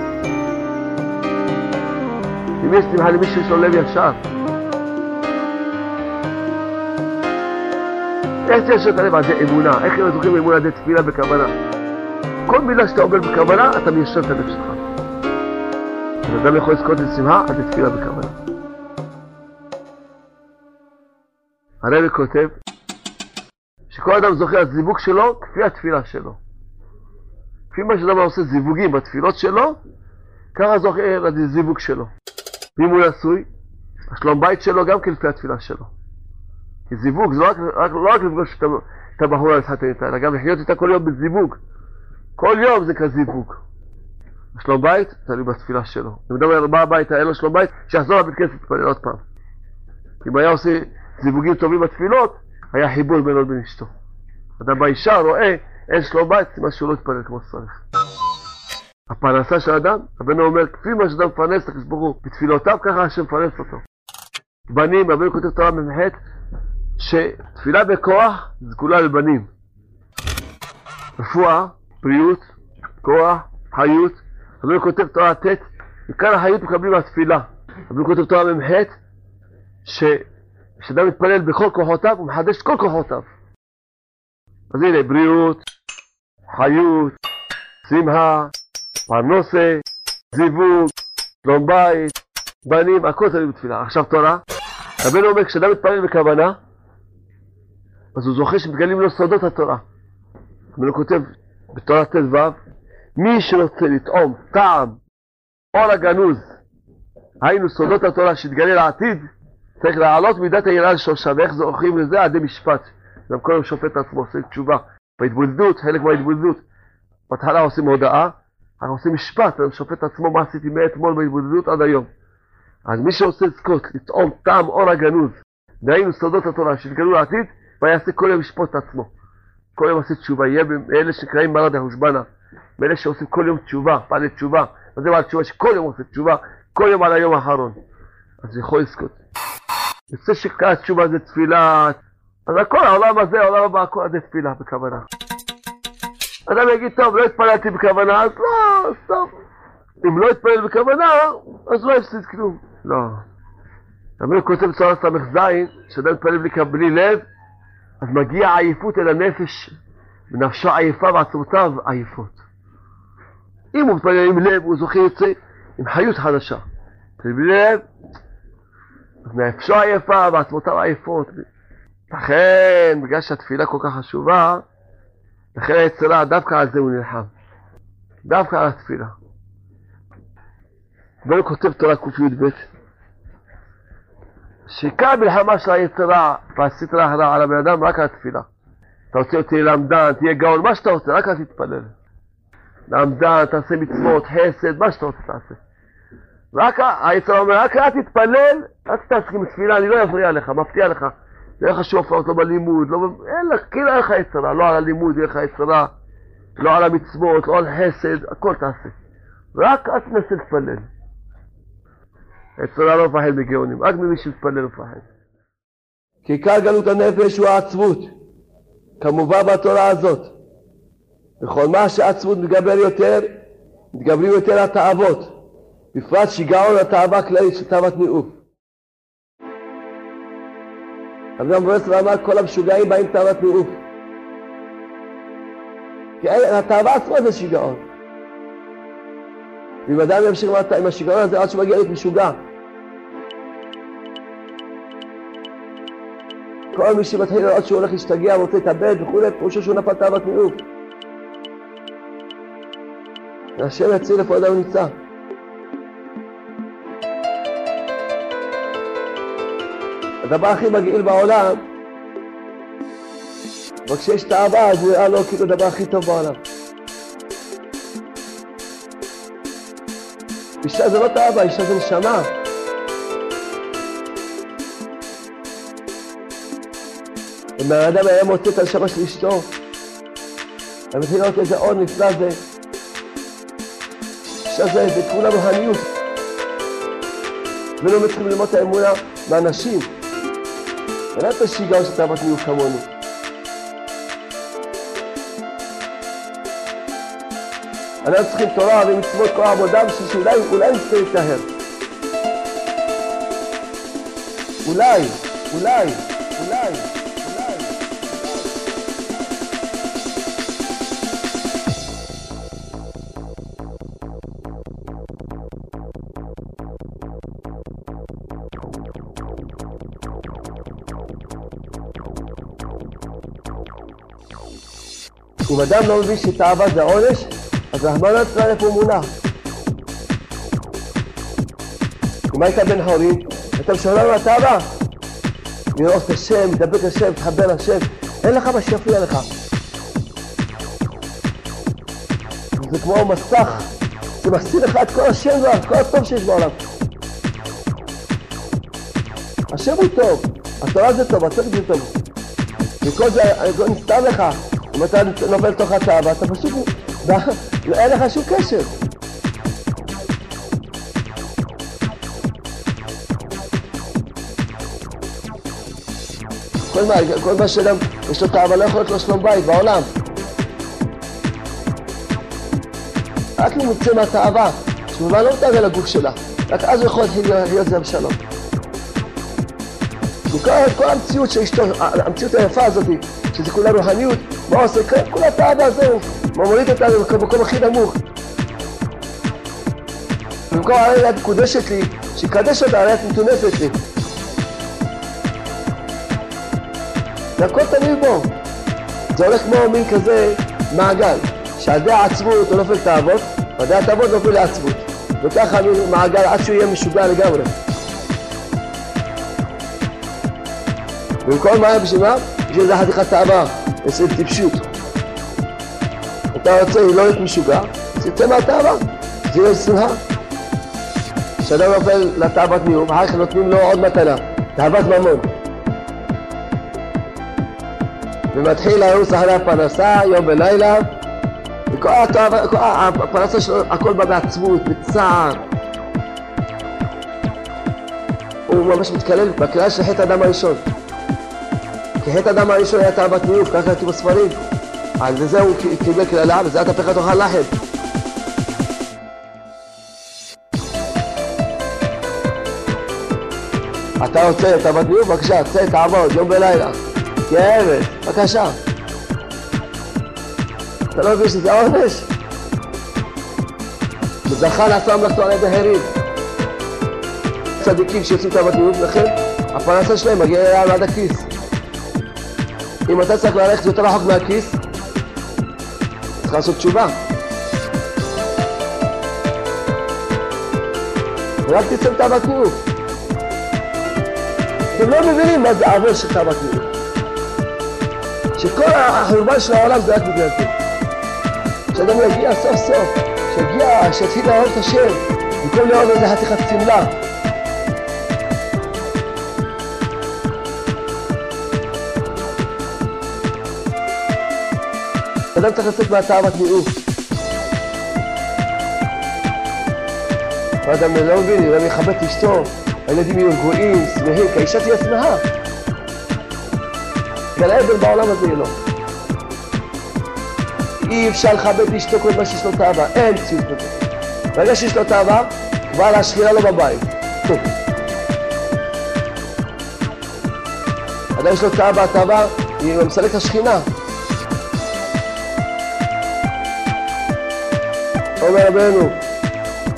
אם יש שמחה למישהו שיש לו לב ישר. איך תיישר את הלב? על זה אמונה. איך הם זוכים אמונה? זה תפילה בכוונה. כל מילה שאתה אומר בכוונה, אתה מיישר את הלב שלך. אז אדם יכול לזכות לשמחה, על זה תפילה בכוונה. הרבי כותב שכל אדם זוכה לזיווג שלו כפי התפילה שלו. כפי מה שאדם עושה זיווגים בתפילות שלו, ככה זוכה לזיווג שלו. ואם הוא נשוי, השלום בית שלו גם כן כפי התפילה שלו. זיווג זה לא רק, רק, לא רק לפגוש את, הבחורה להתחתן איתה, אלא גם לחיות איתה כל יום בזיווג. כל יום זה כזיווג. השלום בית תלוי בתפילה שלו. אם אדם בא הביתה, אין לו שלום בית, שיחזור לבית כנסת להתפלל עוד פעם. אם היה עושה זיווגים טובים בתפילות, היה חיבור בינו לבין אשתו. אדם באישה רואה, אין שלום בית, סימן שהוא לא יתפלל כמו שצריך. הפרנסה של האדם, רבנו אומר, כפי מה שאדם מפרנס הוא בתפילותיו, ככה השם מפרנס אותו. בנים, רבנו כותב תורה מ"ח, שתפילה בכוח זה כולה לבנים. רפואה, בריאות, כוח, חיות. רבנו כותב תורה ט', עיקר החיות מקבלים מהתפילה. רבנו כותב תורה מ"ח, שכשאדם מתפלל בכל כוחותיו, הוא מחדש כל כוחותיו. אז הנה, בריאות, חיות, שמחה, פרנוסה, זיווג, שלום בית, בנים, הכל תלוי בתפילה. עכשיו תורה, רבנו אומר, כשאדם מתפלל בכוונה, אז הוא זוכר שמתגלים לו סודות התורה. רבנו כותב בתורה ט"ו, מי שרוצה לטעום טעם אור הגנוז, היינו סודות התורה שהתגלה לעתיד, צריך להעלות מידת היראה לשורשה, ואיך זוכרים לזה? עדי משפט. גם כל יום שופט עצמו, עושה תשובה. בהתבודדות, חלק מההתבודדות. בהתחלה עושים הודעה, אנחנו עושים משפט, אני שופט עצמו מה עשיתי מאתמול בהתבודדות עד היום. אז מי שרוצה לזכות, לטעום טעם אור הגנוז, דהיינו סודות התורה שהתגלו לעתיד, ויעשה כל יום לשפוט את עצמו. כל יום עושה תשובה, יהיה מאלה שנקראים מרא דהושבנה, מאלה שעושים כל יום תשובה, פעלי תשובה, מה זה בעל תשובה שכל יום עושה תשובה, כל יום על היום האחרון. אז יכול לזכות. יוצא שקראת תשובה זה תפילה, אז הכל העולם הזה, העולם הבא, הכל זה תפילה בכוונה. אדם יגיד, טוב, לא התפללתי בכוונה, אז לא, טוב. אם לא התפלל בכוונה, אז לא הפסיד כלום. לא. רבי כותב בצורה ס"ז, כשאדם מתפלל בלי לב, אז מגיע עייפות אל הנפש, ונפשו עייפה ועצמותיו עייפות. אם הוא מתפלל עם לב, הוא זוכה יוצא עם חיות חדשה. בלי לב, אז נפשו עייפה ועצמותיו עייפות. לכן, בגלל שהתפילה כל כך חשובה, לכן היצרה, דווקא על זה הוא נלחם. דווקא על התפילה. והוא כותב תורה קי"ב, שעיקר המלחמה של היצרה והסטרה הרע על הבן אדם רק על התפילה. אתה רוצה להיות למדן, תהיה גאון, מה שאתה רוצה, רק אל תתפלל. למדן, תעשה מצוות, חסד, מה שאתה רוצה תעשה. רק היצרה אומר, רק אל תתפלל, אל תתעסק עם תפילה, אני לא אפריע לך, מפתיע לך. לא יהיה לך שופרות, לא בלימוד, לא... אין לך, כאילו אין לך יצרה, לא על הלימוד יהיה לך יצרה, לא על המצוות, לא על חסד, הכל תעשה. רק אל תנסה להתפלל. יצרה לא מפחד מגאונים, רק ממי שמתפלל מפחד. כי עיקר גלות הנפש הוא העצבות, כמובן בתורה הזאת. וכל מה שעצבות מתגבר יותר, מתגברים יותר התאוות, בפרט שיגעון התאווה הכללית של תאוות ניאוף. אברהם ברסלב אמר כל המשוגעים באים תאוות ניאוף. כי התאווה עצמה זה שיגעון. ואם אדם ימשיך עם השיגעון הזה עד שמגיע להיות משוגע. כל מי שמתחיל לראות שהוא הולך להשתגע ורוצה להתאבד וכולי, פירושו שהוא נפל תאוות ניאוף. והשם יציל איפה אדם נמצא. הדבר הכי מגעיל בעולם, אבל כשיש תאווה אז נראה לו כאילו הדבר הכי טוב בעולם. אישה זה לא תאווה, אישה זה נשמה. אם האדם היה מוצא את הנשמה של אשתו, היה מתחיל לראות איזה אור נפלא זה. אישה זה, זה כולה מהניות. ולא מתחילים ללמוד את האמונה מהנשים. אין את השיגעון של תאוות ניאוף כמונו. אנחנו צריכים תורה ומצוות כל העבודה בשביל שאולי אולי נצטרך. אולי, אולי, אולי, אולי. אם אדם לא מבין שתאווה זה עונש, אז רחמנא איפה הוא מונח? אם היית בן חורים, אתה משורר מהתאווה? לראות את השם, לדבר את השם, להתחבר לשם, אין לך מה שיפריע לך. זה כמו מסך, זה מסתיר לך את כל השם ואת כל הטוב שיש בעולם. השם הוא טוב, התורה זה טוב, הצדק זה טוב. וכל זה הכל נסתם לך. אם אתה נופל לתוך התאווה, אתה פשוט... אין לך שום קשר. כל מה, כל מה שאדם יש לו תאווה לא יכול להיות לו שלום בית בעולם. רק אם יוצא מהתאווה, שהוא לא מתאווה לגוף שלה, רק אז הוא יכול להיות זה בשלום. וכל כל המציאות שאשתו, המציאות היפה הזאת, שזה כולה רוחניות, מה עושה? כולה תאווה זהו, מוריד אותנו במקום הכי נמוך. במקום הרי את מקודשת לי, שיקדש אותה, הרי את מטונפת לי. זה הכל תלוי בו. זה הולך כמו מין כזה מעגל, שעל ידי העצמות הוא נופל תאוות, ועל ידי התאוות נופל לעצמות. וככה מין מעגל עד שהוא יהיה משוגע לגמרי. במקום מה בשביל מה? בשביל זה חתיכת תאווה, בשביל טיפשות. אתה רוצה לא להיות משוגע, אז יצא מהתאווה, זה יהיה שמחה. כשאדם נופל לתאוות מיום, אחר כך נותנים לו עוד מתנה, תאוות ממון. ומתחיל לרוץ אחרי הפרנסה, יום ולילה, וכל הפרנסה שלו, הכל בא בעצמות, בצער. הוא ממש מתקלל בקריאה של חטא האדם הראשון. כי חטא האדם הראשון היה תאוות ניאוף, ככה כתוב בספרים. על זה הוא קיבל קללה, וזה היה תפך תאכל לחם. אתה רוצה תאוות ניאוף? בבקשה, צא, תעבוד, יום ולילה. תהיה עבד, בבקשה. אתה לא מבין שזה עונש? וזכה לעשות מלאכתו על ידי הריב. צדיקים שיוצאים תאוות ניאוף, לכן הפרנסה שלהם מגיעה עד הכיס. אם אתה צריך ללכת יותר רחוק מהכיס, צריך לעשות תשובה. רק תצא תאוות ניאוף. אתם לא מבינים מה זה עוול של תאוות ניאוף. שכל החורבן של העולם זה רק בגלל זה. שאדם יגיע סוף סוף, שיגיע, שיתחיל לאהוב את השם, במקום לאהוב איזה חתיכת שמלה. אדם צריך לצאת מהתאוות ניאוף. ואדם לא מבין, אדם יכבד את אשתו, הילדים יהיו רגועים, שמחים, כי האישה תהיה שמחה. גן עדן בעולם הזה יהיה לו. אי אפשר לכבד את אשתו כל מה שיש לו תאווה, אין ציוד כזה. ברגע שיש לו תאווה, כבר השכינה לו בבית. אדם יש לו תאווה, תאווה, היא מסלקת השכינה. אומר רבנו,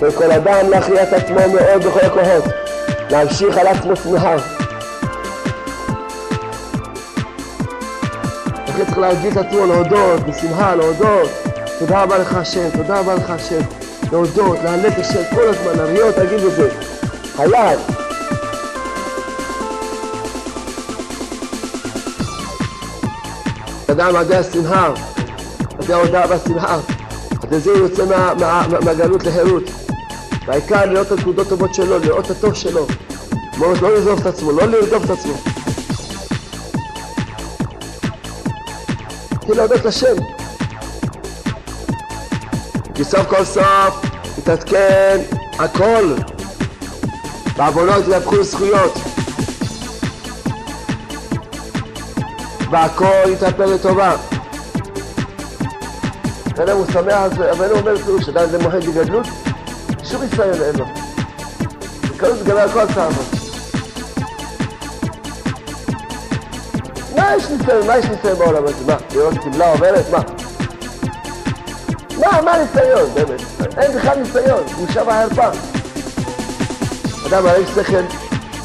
וכל אדם להכריע את עצמו מאוד בכל הכוחות, להמשיך על עצמו שמחה. לכן צריך להרגיל את עצמו, להודות, בשמחה, להודות. תודה רבה לך השם, תודה רבה לך השם. להודות, להעלת את השם כל הזמן, להריות, להגיד את זה. חייב. אדם עדי השמחה, עדי ההודעה והשמחה. עד זה הוא יוצא מה, מה, מה, מהגלות לחירות. והעיקר לראות את הנקודות טובות שלו, לראות את הטוב שלו. ממש לא לרדוף את עצמו, לא לרדוף את עצמו. תתחיל להודות לשם. כי סוף כל סוף יתעדכן הכל. בעוונות יתהפכו לזכויות. והכל יתהפך לטובה. אדם הוא שמח על אבל הוא אומר פירוש, אדם זה מוחד בגדלות, שום ניסיון אין לו. בקלות לגבי הכל צער מה יש ניסיון? מה יש ניסיון בעולם הזה? מה? לראות קיבלה עוברת? מה? מה? מה ניסיון? באמת? אין בכלל ניסיון, בושה וחרפה. אדם הרי שכל,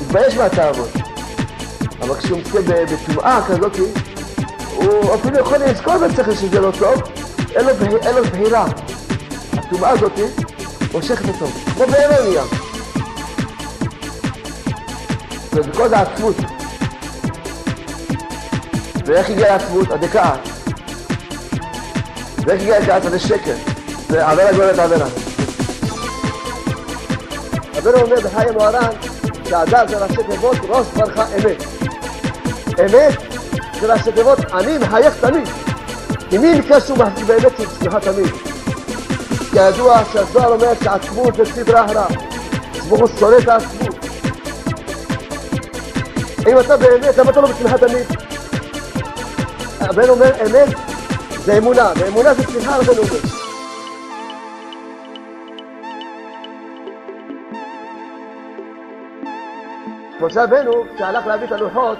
מתבייש מהתאוות. אבל כשהוא מתקל בטומאה כזאת, הוא אפילו יכול לזכור בשכל שזה לא טוב, אין לו, בחירה. הטומאה הזאת מושכת אותו, כמו בהמה נהיה. ובכל זה עצמות. ואיך הגיע לעצמות? עד דקעת. ואיך הגיע לכעס? עד שקר. זה עבירה גורמת עבירה. רבנו אומר בחיי מוהר"ן שהאדם זה ראשי תיבות ראש ברכה אמת. אמת זה ראשי תיבות אני מחייך תמיד. מחזיק באמת של צמיחה תמיד? כידוע שהזוהר אומר שעצמות זה רע. סמוכות שונא את העצמות. אם אתה באמת, למה אתה לא בצמיחה תמיד? הבן אומר אמת זה אמונה, ואמונה זה צמיחה הבן אומר. משה רבנו, כשהלך להביא את הלוחות,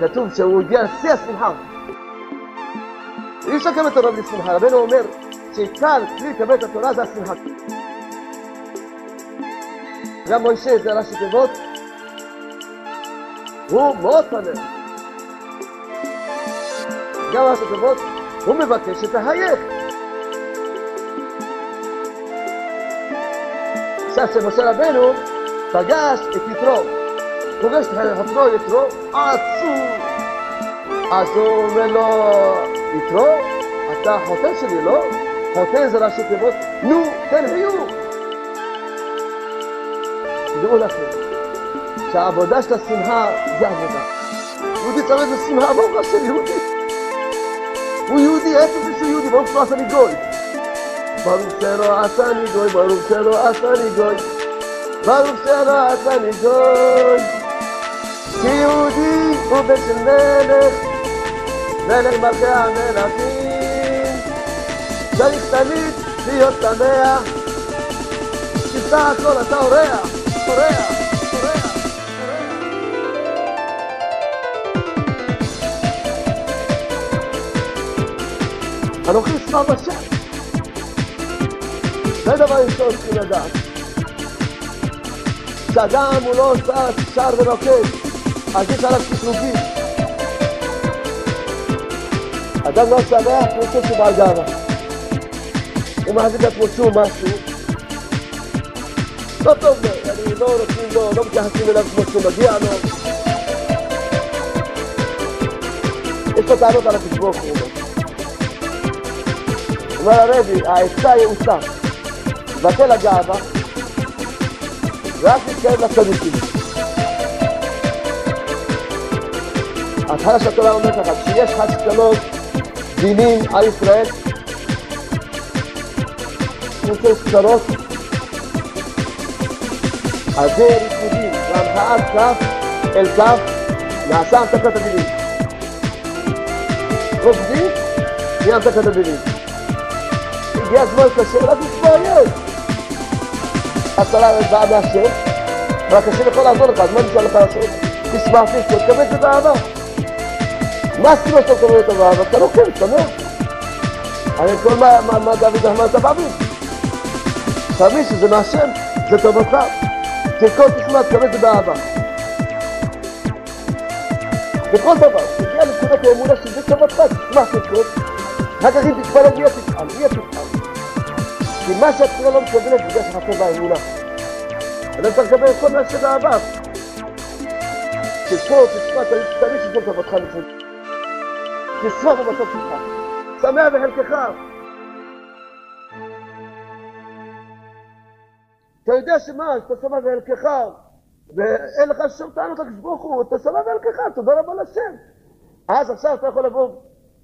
כתוב שהוא הגיע לשיא השמחה. אי אפשר לקבל את התורה בלי שמחה. רבנו אומר שעיקר כלי לקבל את התורה זה השמחה. גם מוישה זה ראשי תיבות, הוא מאוד שמח. גם ראשי תיבות, הוא מבקש שתחייך. עכשיו שמשה רבנו פגש את יתרו, פוגש את חתנו יתרו, עצוב. אז הוא אומר לו, יתרו, אתה חותן שלי, לא? חותן זה ראשי תיבות, נו, תן חיוך. תדעו לכם, שהעבודה של השמחה זה עבודה. יהודי צריך לשמחה, ברוך השם, יהודי. הוא יהודי, איפה זה שהוא יהודי? ברוך שלא עשני גוי. ברוך שלא עשני גוי, ברוך שלא עשני גוי. ברוך שלא עשני גוי. כי יהודי הוא בן של מלך, מלך מלכי המלכים. צריך תמיד להיות שמח, כי סך הכל אתה אורח, אורח. אנוכי אשמע בשם. זה דבר ראשון צריכים לדעת. כשאדם הוא לא עושה שר ורוקד, אז יש עליו קטרוגים. אדם לא שמח, הוא חושב שהוא בעל גאווה. הוא מחזיק את עצמו שום משהו. לא טוב לו, אני לא נותנים לו, לא מתייחסים אליו כמו שמגיע לו. יש לו טענות על הקדוש ברוך הוא. אומר הרבי, העצה יעוצה, בטל הגאווה, ורק נתקרב לצדיקים. ההתחלה של התורה אומרת לך, כשיש חס ושלום דינים על ישראל, נותן קצרות, על זה ריקודים, והמחאת כף אל כף, נעשה המתקת הדינים. רוקדים, נהיה המתקת הדינים. הגיע הזמן קשה, רק להתבייש. התורה באה מהשם, השם יכול לעזור לך, אז מה נשאר לך לעשות? תשמח, תשמח, תקבל את זה באהבה. מה הסיבה שאתה מקבל את באהבה? אתה לא כן, שמח. הרי כל מה דוד אמר אתה מאמין. תאמין שזה מהשם, זה טובתך. תרקוד תשמע, תקבל את זה באהבה. בכל דבר, תגיע לנקודת האמונה שזה טובתך, תשמח, תרקוד. אחר כך אם תתפלל, מי תפעל? מי תפעל? כי מה שהתפילה לא מקבלת בגלל שחסר באמונה. אדם צריך לקבל את כל מה שבאהבה. תזכור, תשמע, תמיד שזאת טובתך לפני. תשמח במצב שלך. שמח בחלקך. אתה יודע שמה, אתה שמח בחלקך, ואין לך שום טענות לקדוש ברוך הוא, אתה שמח בחלקך, תודה רבה לשם. אז עכשיו אתה יכול לבוא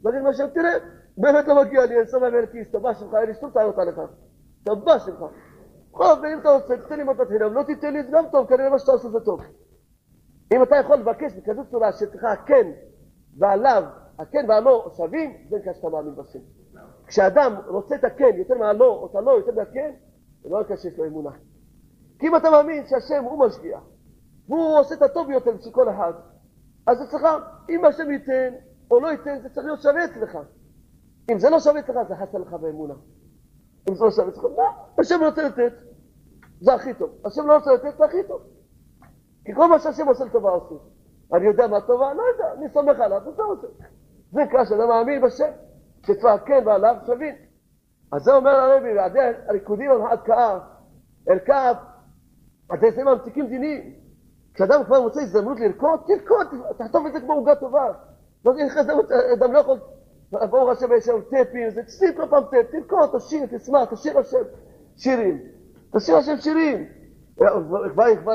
ולהגיד מה תראה, באמת לא מגיע לי, אני שמח בחלקי, הסתבע שלך, אין לי שום טענות עליך. הסתבע שלך. בכל אופן, אם אתה רוצה, תתן לי מתת חינם, לא תיתן לי, זה גם טוב, כנראה מה שאתה עושה זה טוב. אם אתה יכול לבקש בכזאת צורה שצריך הכן והלאו, הכן והלא שווים, זה נקרא שאתה מאמין בשם. כשאדם רוצה את הכן יותר מהלא, או את הלא יותר מהכן, זה לא נקרא שיש לו אמונה. כי אם אתה מאמין שהשם הוא משגיח, והוא עושה את הטוב ביותר בשביל כל אחד, אז צריך, אם השם ייתן או לא ייתן, זה צריך להיות שווה אצלך. אם זה לא שווה אצלך, זה חסר לך באמונה. אם זה לא שווה אצלך, לא, השם רוצה לתת, זה הכי טוב. השם לא רוצה לתת, זה הכי טוב. כי כל מה שהשם עושה לטובה עושה. אני יודע מה טובה? לא יודע, אני סומך עליו, וזה עושה. זה נקרא שאדם מאמין בשם, שצבא כן ועליו שווים. אז זה אומר הרבי, ועדי הריקודים על אל כף, עדי זה ממציקים דינים. כשאדם כבר מוצא הזדמנות לרקוד, תרקוד, תחטוף את זה כמו עוגה טובה. לא תהיה לך הזדמנות, אדם לא יכול, ברוך השם יש שם טפים, זה תשים כל פעם טפ, תרקוד, תשיר, תשמח, תשיר השם שירים. תשיר השם שירים. כבר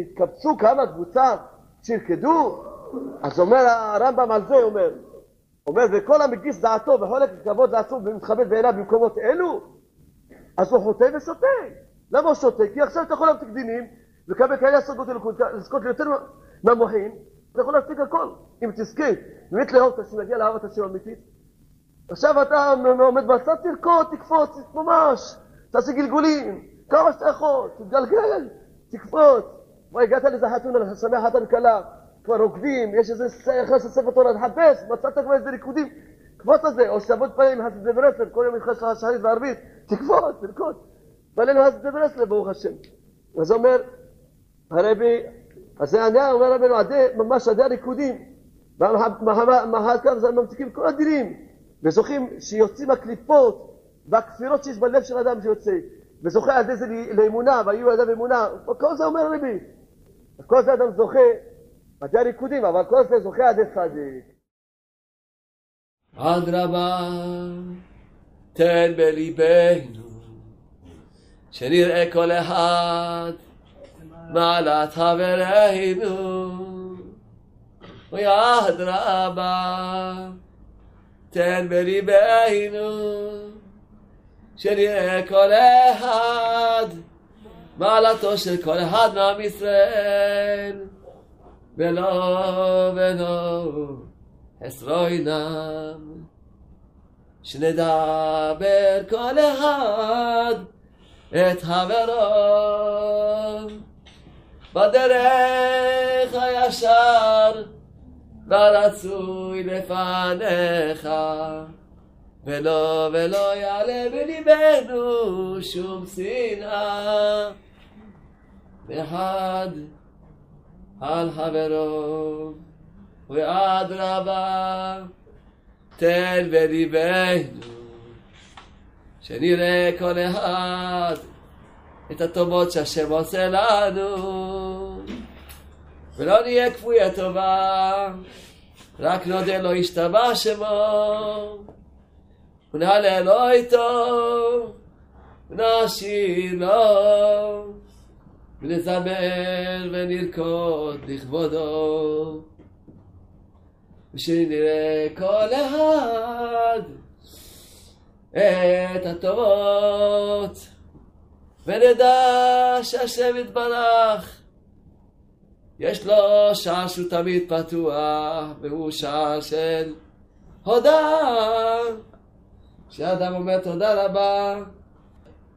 התקבצו כמה קבוצה שירקדו, אז אומר הרמב"ם על זה, אומר, אומר, וכל המגיש דעתו וחולק כבוד לעצמו ומתכבד בעיניו במקומות אלו, אז הוא חוטא ושותה. למה הוא שותה? כי עכשיו אתה יכול להמתיק דינים, לקבל כאלה אלוקות, לזכות ליותר מהמוחים, אתה יכול להפסיק הכל, אם תזכה, באמת לאהוב את השם, להגיע לאהבת השם אמיתית. עכשיו אתה עומד בצד, תרקוד, תקפוץ, ממש, תעשה גלגולים, כמה שאתה יכול, תתגלגל, תקפוץ, כבר הגעת לאיזה חתונה, שמח חתן כלה, כבר רוקדים, יש איזה נכנס לספר תורה, תחפש, מצאת כבר איזה ריקודים, קפוץ על זה, או שתעבוד פעמים חסידי ברסלב, כל יום נכנס לך שחרית וערבית, תקפוץ, תרקוד. בלינו חסידי ברסלב, ברוך השם. אז אומר, הרבי, אז זה עניה, אומר רבנו, עדי, ממש עדי הריקודים, ואחר כך ממתיקים כל הדינים, וזוכים שיוצאים הקליפות והכפירות שיש בלב של אדם שיוצא, וזוכה עד איזה לאמונה, והיו אדם אמונה, כל זה אומר רבי. כל זה אדם זוכה, עדי הריקודים, אבל כל זה זוכה עדי צדיק. אדרבה, תן בליבנו, שנראה כל אחד מעלת חברינו. אוי אדרבה, תן בליבנו, שנראה כל אחד מעלתו של כל אחד מעם ישראל, ולא ולא אסרוינם, שנדבר כל אחד את חברו. בדרך הישר והרצוי לפניך ולא ולא יעלה בליבנו שום שנאה. אחד על חברו ואדרבה תן בליבנו שנראה כל אחד את הטובות שהשם עושה לנו. ולא נהיה כפוי הטובה רק נודה לו השתבע שמו. ונעלה לו איתו ונשאיר לו ונזמר ונרקוד לכבודו. ושנראה כל אחד את הטובות ונדע שהשם יתברך יש לו שער שהוא תמיד פתוח והוא שער של הודעה. כשאדם אומר תודה רבה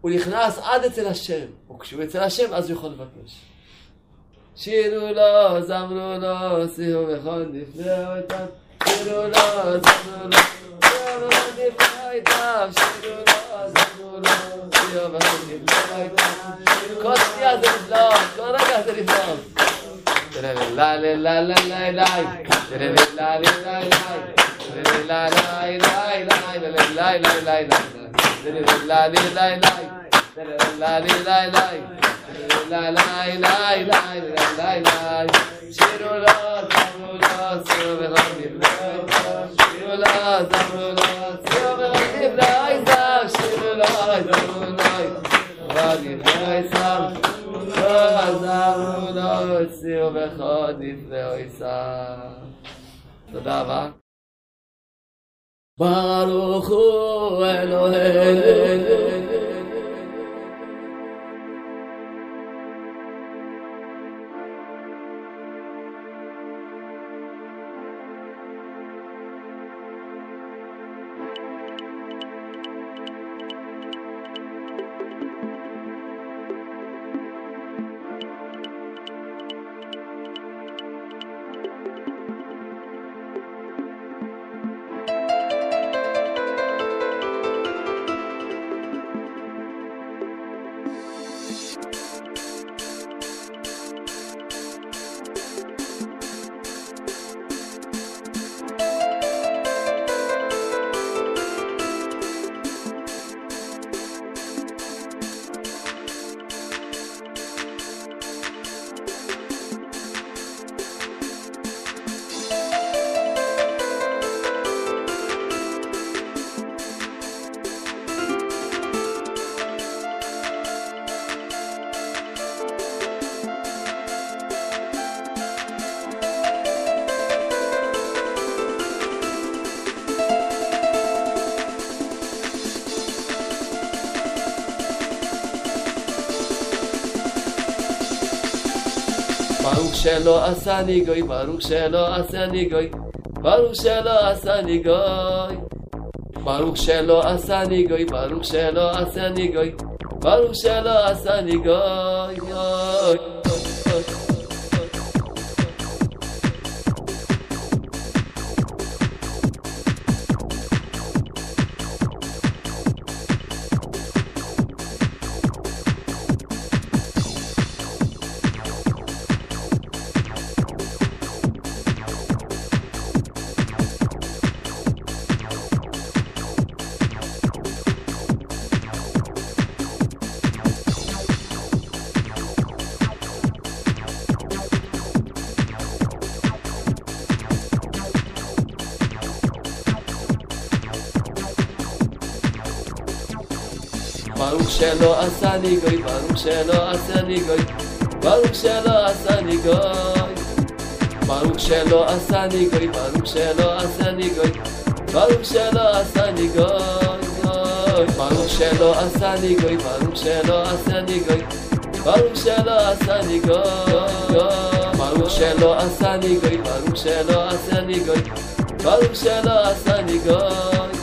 הוא נכנס עד אצל השם וכשהוא אצל השם אז הוא יכול לבקש. שירו לו, זמרו לו, שיחו בכל נפלאו איתם שירו לו, זמרו לו, שירו נפלאו איתם שירו לו, זמרו לו, שיחו בכל נפלאו איתם כל שנייה זה נפלאות, כל רגע זה נפלאות לה la li la la la li la la la la la la la shiru la zamru la sabra la shiru la zamru la sabra la shiru la zamru la sabra la shiru la תודה רבה. Baruch Hu Eloheinu. שלא עשני גוי, ברוך שלא עשני גוי, ברוך שלא עשני גוי. ברוך שלא עשני גוי, ברוך שלא עשני גוי, ברוך שלא עשני גוי. Baruchelo asanigoy, Baruchelo asanigoy, Baruchelo asanigoy. Baruchelo asanigoy, Baruchelo asanigoy, Baruchelo asanigoy. Baruchelo asanigoy, Baruchelo asanigoy, Baruchelo asanigoy. Baruchelo asanigoy, Baruchelo asanigoy, Baruchelo asanigoy.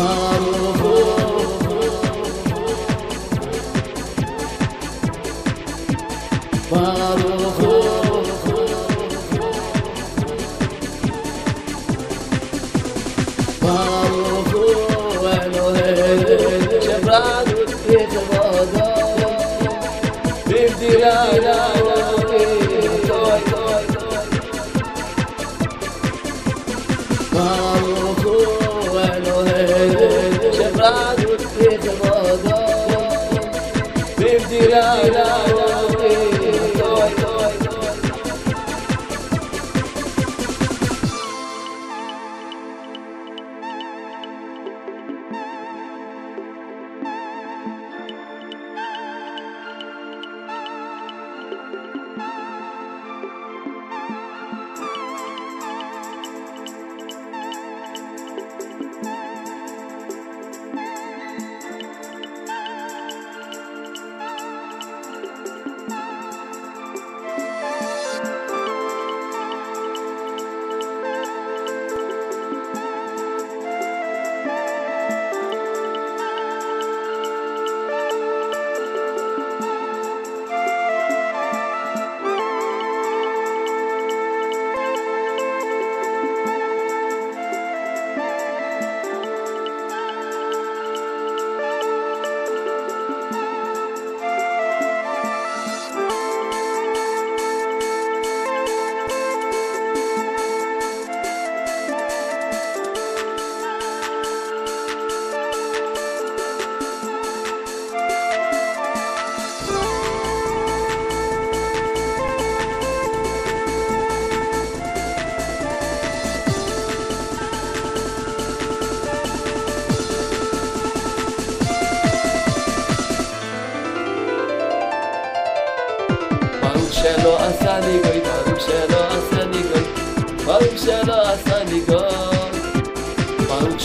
Oh, Ram Ram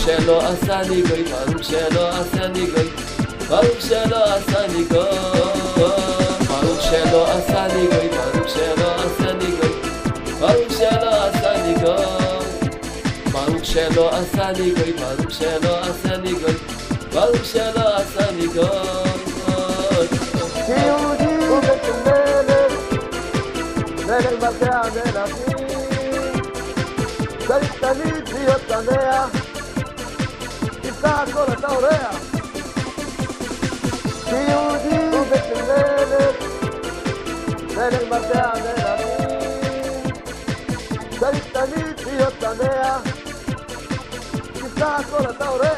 שלא עשני גוי, ברוך שלא עשני גוי, ברוך שלא עשני גוי, ברוך שלא עשני גוי, ברוך שלא עשני גוי, ברוך שלא עשני גוי, ברוך שלא עשני גוי, ברוך שלא עשני גוי, ברוך שלא עשני גוי. כיהודי וכמלך, מלך מלכי המלכים, צריך תמיד להיות שמח, Quizás con la taurea